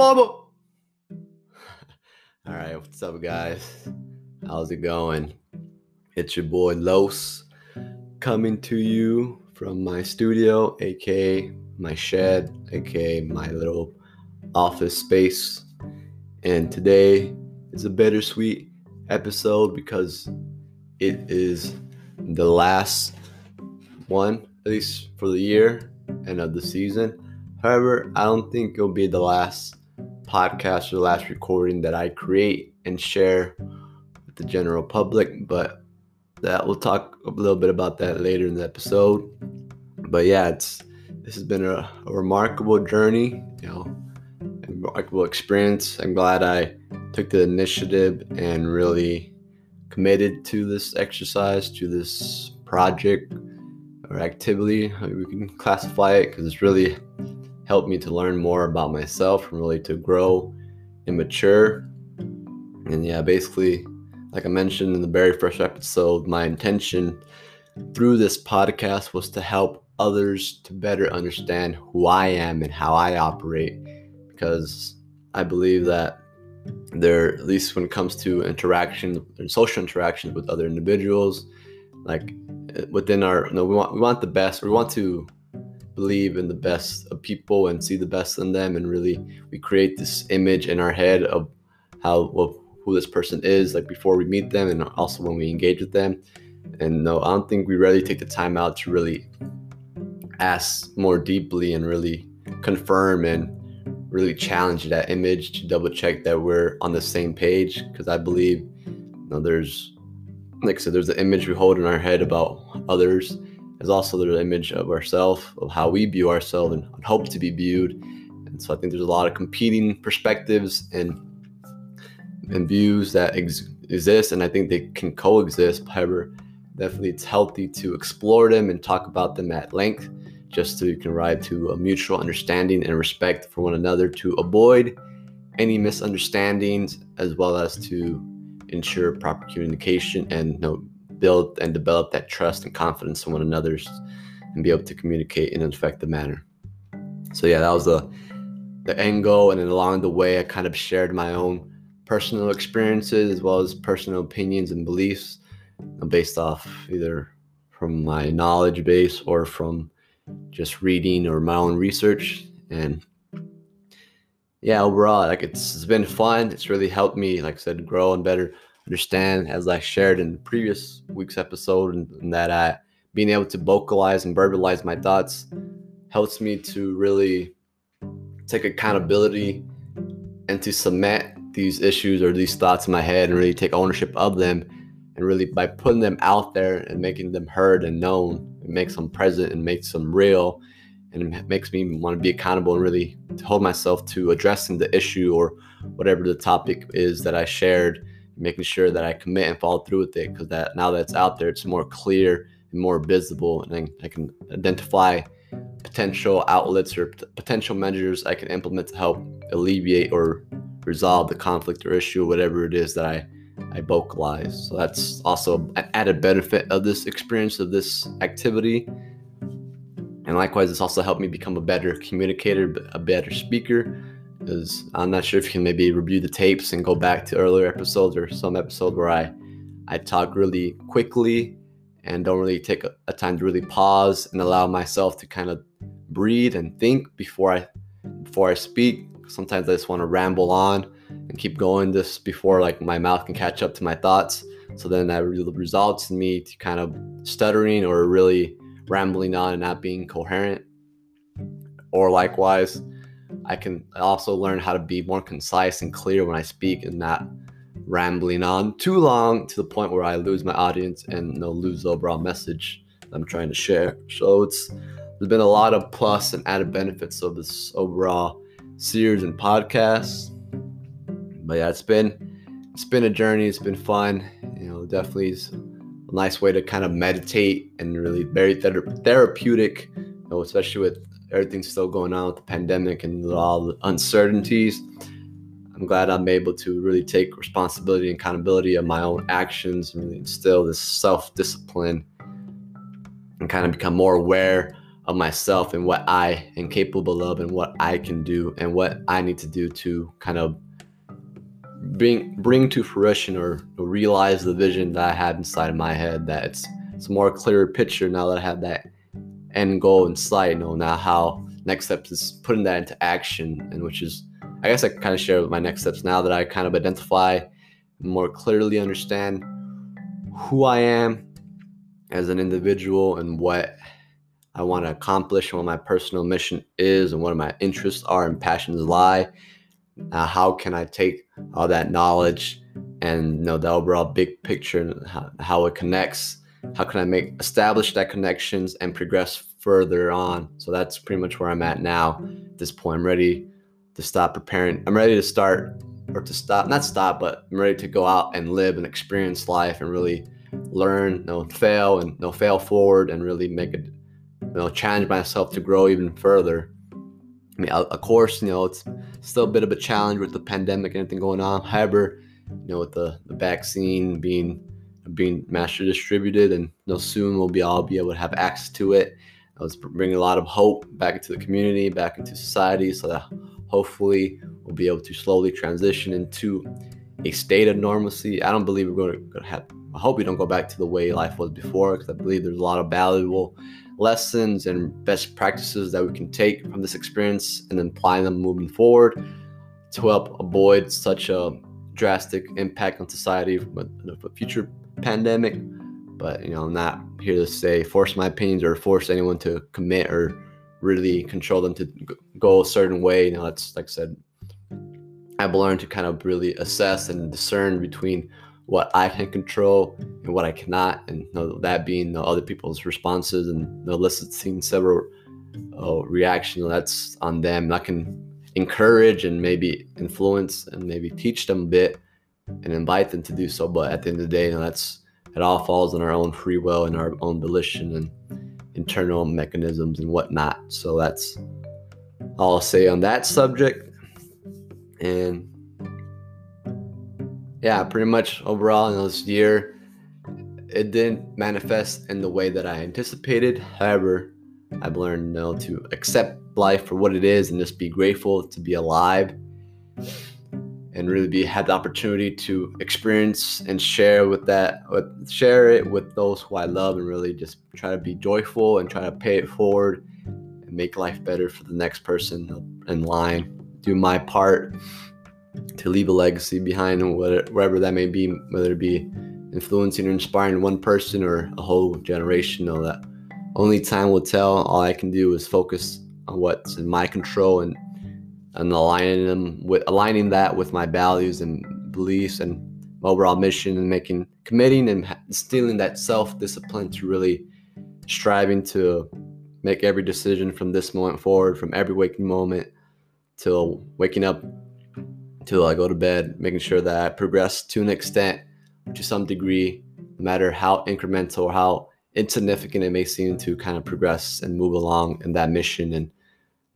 Mama. All right, what's up, guys? How's it going? It's your boy Los coming to you from my studio, aka my shed, aka my little office space. And today is a bittersweet episode because it is the last one, at least for the year and of the season. However, I don't think it'll be the last podcast or the last recording that I create and share with the general public, but that we'll talk a little bit about that later in the episode. But yeah, it's this has been a, a remarkable journey, you know, remarkable experience. I'm glad I took the initiative and really committed to this exercise, to this project or activity. We can classify it because it's really helped me to learn more about myself and really to grow and mature. And yeah, basically, like I mentioned in the very first episode, my intention through this podcast was to help others to better understand who I am and how I operate because I believe that there, at least when it comes to interaction and social interactions with other individuals, like eh, within our, you know, we want we want the best. We want to believe in the best of people and see the best in them and really we create this image in our head of how well, who this person is like before we meet them and also when we engage with them. And no i don't think we really take the time out to really ask more deeply and really confirm and really challenge that image to double check that we're on the same page because i believe you know there's like I said, there's the image we hold in our head about others is also the image of ourselves, of how we view ourselves and hope to be viewed. And so I think there's a lot of competing perspectives and and views that ex- exist, and I think they can coexist. However, definitely it's healthy to explore them and talk about them at length, just so you can arrive to a mutual understanding and respect for one another to avoid any misunderstandings, as well as to ensure proper communication and know, build and develop that trust and confidence in one another's and be able to communicate in an effective manner. So yeah, that was the the end goal, and then along the way, I kind of shared my own personal experiences as well as personal opinions and beliefs based off either from my knowledge base or from just reading or my own research. And yeah overall like it's, it's been fun. It's really helped me like i said grow and better understand, as I shared in the previous week's episode, and, and that I being able to vocalize and verbalize my thoughts helps me to really take accountability and to cement these issues or these thoughts in my head and really take ownership of them. And really by putting them out there and making them heard and known it makes them present and makes them real. And it makes me want to be accountable and really hold myself to addressing the issue or whatever the topic is that I shared making sure that I commit and follow through with it because that now that's out there, it's more clear and more visible, and I, I can identify potential outlets or p- potential measures I can implement to help alleviate or resolve the conflict or issue, whatever it is that I I vocalize. So that's also an added benefit of this experience of this activity. And likewise, it's also helped me become a better communicator, a better speaker, because I'm not sure if you can maybe review the tapes and go back to earlier episodes or some episode where I I talk really quickly and don't really take a, a time to really pause and allow myself to kind of breathe and think before I before I speak. Sometimes I just want to ramble on and keep going just before like my mouth can catch up to my thoughts. So then that really results in me to kind of stuttering or really rambling on and not being coherent. Or likewise, I can also learn how to be more concise and clear when I speak and not rambling on too long to the point where I lose my audience and know, lose the overall message I'm trying to share. So it's there's been a lot of plus and added benefits of this overall series and podcast. But yeah, it's been it's been a journey. It's been fun. You know, definitely is a nice way to kind of meditate and really very therapeutic. You know, especially with everything's still going on with the pandemic and all the uncertainties. I'm glad I'm able to really take responsibility and accountability of my own actions and really instill this self discipline and kind of become more aware of myself and what I am capable of and what I can do and what I need to do to kind of bring bring to fruition or, realize the vision that I had inside of my head that it's it's a more clearer picture now that I have that end goal in sight. You know now how next steps is putting that into action and which is I guess I kind of share my next steps now that I kind of identify more clearly understand who I am as an individual and what I want to accomplish, and what my personal mission is, and what my interests are and passions lie. Uh, how can I take all that knowledge and you know the overall big picture and how, how it connects? How can I make establish that connections and progress further on? So that's pretty much where I'm at now. At this point, I'm ready to stop preparing. I'm ready to start or to stop, not stop, but I'm ready to go out and live and experience life and really learn, know, fail and know, fail forward and really make it, you know, challenge myself to grow even further. I mean, of course, you know, it's still a bit of a challenge with the pandemic and everything going on. However, you know, with the, the vaccine being being master distributed and you know, soon we'll be all be able to have access to it. I was bringing a lot of hope back into the community, back into society, so that hopefully we'll be able to slowly transition into a state of normalcy. I don't believe we're going to have I hope we don't go back to the way life was before because I believe there's a lot of valuable lessons and best practices that we can take from this experience and apply them moving forward to help avoid such a drastic impact on society with a future pandemic. But you know, I'm not here to say force my opinions or force anyone to commit or really control them to go a certain way. You know, that's like I said, I've learned to kind of really assess and discern between what I can control and what I cannot, and you know, that being you know, other people's responses and you know, eliciting several uh, reactions. That's on them. I can encourage and maybe influence and maybe teach them a bit and invite them to do so. But at the end of the day, you know, that's it all falls on our own free will and our own volition and internal mechanisms and whatnot. So that's all I'll say on that subject. And yeah, pretty much overall in this year, it didn't manifest in the way that I anticipated. However, I've learned you know, to accept life for what it is and just be grateful to be alive and really be had the opportunity to experience mm-hmm. and share with that with share it with those who I love and really just try to be joyful and try to pay it forward and make life better for the next person in line. Do my part to leave a legacy behind, wherever that may be, whether it be influencing or inspiring one person or a whole generation. Know that only time will tell. All I can do is focus on what's in my control and and aligning them with aligning that with my values and beliefs and overall mission and making committing and instilling that self discipline to really striving to make every decision from this moment forward, from every waking moment till waking up till I go to bed, making sure that I progress to an extent, to some degree, no matter how incremental or how insignificant it may seem to kind of progress and move along in that mission and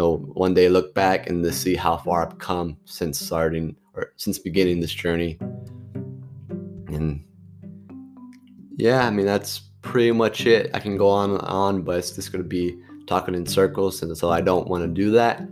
know one day look back and to see how far I've come since starting or since beginning this journey. And yeah, I mean that's pretty much it. I can go on and on, but it's just gonna be talking in circles, and so I don't want to do that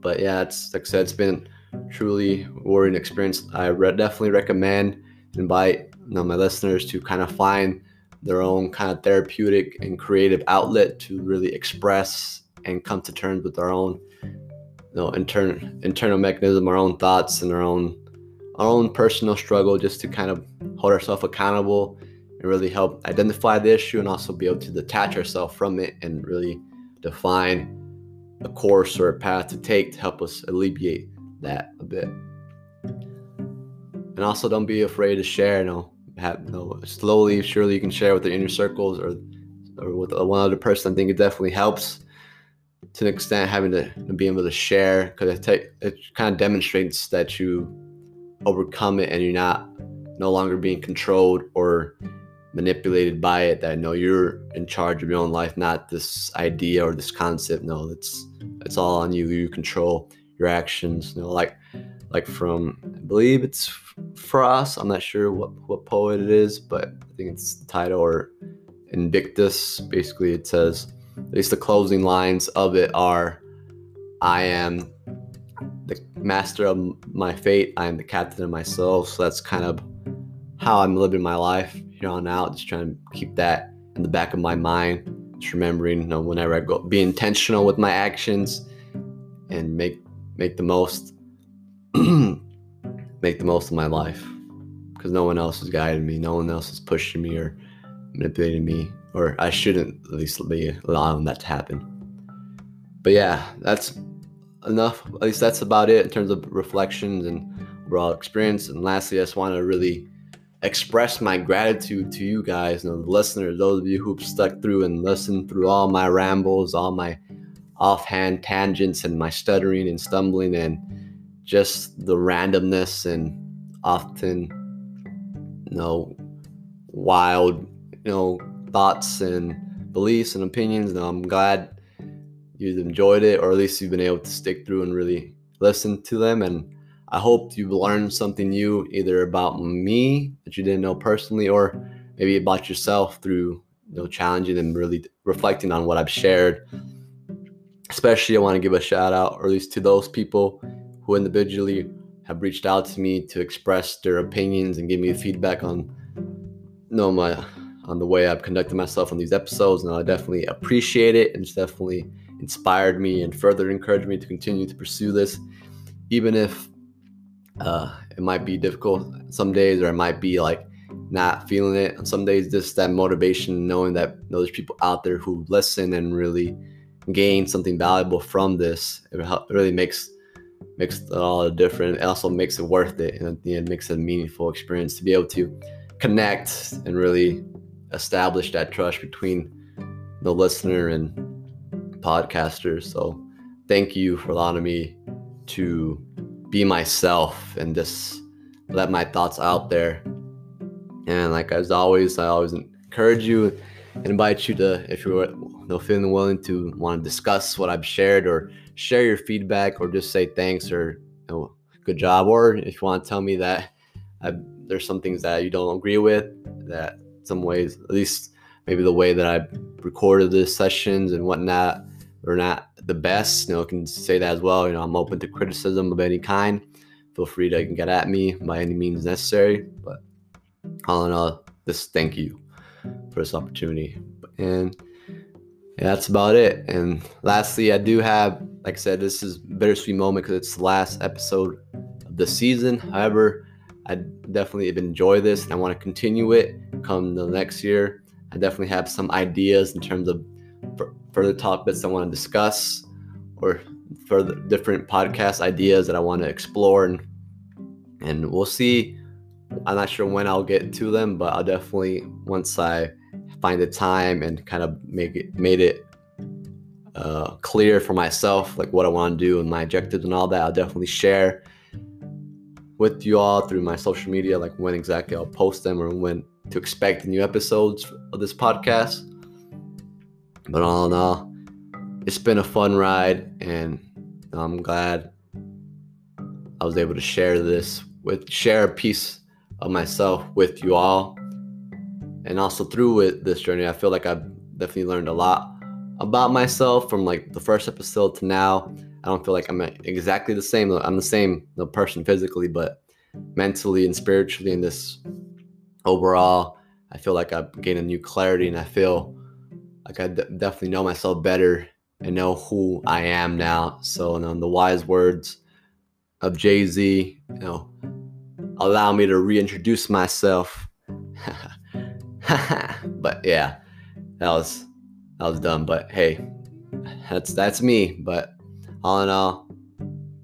but yeah, it's like I said, it's been truly rewarding experience. I re- definitely recommend invite you know, my listeners to kind of find their own kind of therapeutic and creative outlet to really express and come to terms with our own you know internal internal mechanism, our own thoughts and our own our own personal struggle just to kind of hold ourselves accountable and really help identify the issue and also be able to detach ourselves from it and really define a course or a path to take to help us alleviate that a bit. And also, don't be afraid to share. You know, have, you know, slowly, surely you can share with the inner circles or or with one other person. I think it definitely helps to an extent having to, be able to share because it, it kind of demonstrates that you overcome it and you're not no longer being controlled or manipulated by it that no you're in charge of your own life not this idea or this concept. No it's it's all on you you control your actions. You know like like from i believe it's Frost i'm not sure what what poet it is but i think it's the title or invictus. Basically it says at least the closing lines of it are I am the master of my fate, I am the captain of my soul. So that's kind of how I'm living my life here on out, just trying to keep that in the back of my mind, just remembering, you know, whenever I go, be intentional with my actions and make make the most make the most of my life. Because no one else is guiding me, no one else is pushing me or manipulating me, or I shouldn't at least be allowing that to happen. But yeah, that's enough. At least that's about it in terms of reflections and overall experience. And lastly, I just want to really express my gratitude to you guys, know, the listeners, those of you who've stuck through and listened through all my rambles, all my offhand tangents, and my stuttering and stumbling, and just the randomness and often, you know, wild, you know, thoughts and beliefs and opinions. And I'm glad you've enjoyed it, or at least you've been able to stick through and really listen to them. And I hope you've learned something new, either about me that you didn't know personally, or maybe about yourself through you know challenging and really reflecting on what I've shared. Especially, I want to give a shout out, or at least to those people who individually have reached out to me to express their opinions and give me feedback on you know my on the way I've conducted myself on these episodes. And I definitely appreciate it, and it's definitely inspired me and further encouraged me to continue to pursue this, even if uh, it might be difficult some days, or it might be like not feeling it. And some days, just that motivation, knowing that you know, there's people out there who listen and really gain something valuable from this, it really makes makes it all different. It also makes it worth it, and at the end, makes it a meaningful experience to be able to connect and really establish that trust between the listener and podcaster. So, thank you for allowing me to be myself and just let my thoughts out there. And like as always, I always encourage you and invite you to, if you're you feeling willing to want to discuss what I've shared or share your feedback or just say thanks or you know, good job. Or if you want to tell me that I, there's some things that you don't agree with, that some ways, at least maybe the way that I recorded the sessions and whatnot, are not the best, you know, can say that as well. You know, I'm open to criticism of any kind. Feel free to get at me by any means necessary. But all in all, just thank you for this opportunity. And yeah, that's about it. And lastly, I do have, like I said, this is bittersweet moment because it's the last episode of the season. However, I definitely enjoy this and I want to continue it come the next year. I definitely have some ideas in terms of further topics I want to discuss or further different podcast ideas that I want to explore and and we'll see. I'm not sure when I'll get to them, but I'll definitely once I find the time and kind of make it made it uh, clear for myself like what I want to do and my objectives and all that. I'll definitely share with you all through my social media, like when exactly I'll post them or when to expect new episodes of this podcast. But all in all, it's been a fun ride, and I'm glad I was able to share this with share a piece of myself with you all. And also through with this journey, I feel like I've definitely learned a lot about myself from like the first episode to now. I don't feel like I'm exactly the same. I'm the same person physically, but mentally and spiritually, and this overall, I feel like I've gained a new clarity, and I feel like I d- definitely know myself better and know who I am now. So, know, the wise words of Jay Z, you know, allow me to reintroduce myself. but yeah, that was that was dumb. But hey, that's that's me. But all in all,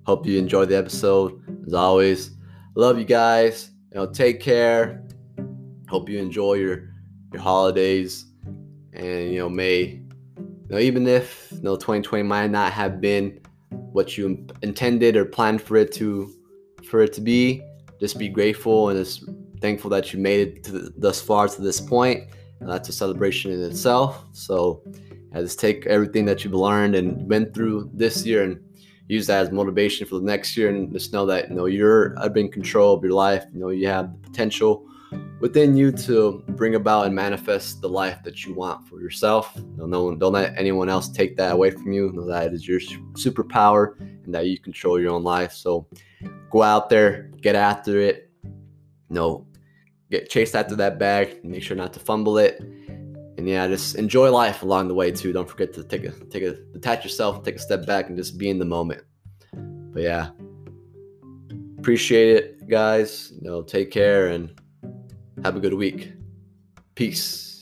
hope you enjoyed the episode. As always, love you guys. You know, take care. Hope you enjoy your your holidays and you know may you know even if you know 2020 might not have been what you intended or planned for it to for it to be just be grateful and just thankful that you made it to thus far to this point. and that's a celebration in itself so just take everything that you've learned and been through this year and use that as motivation for the next year and just know that you know you're in control of your life you know you have the potential within you to bring about and manifest the life that you want for yourself. No one, don't let anyone else take that away from you. Know that is your superpower and that you control your own life. So go out there, get after it. no, get chased after that bag. Make sure not to fumble it. And yeah, just enjoy life along the way too. Don't forget to take a take a detach yourself, take a step back, and just be in the moment. But yeah, appreciate it, guys. You know, take care and have a good week. Peace.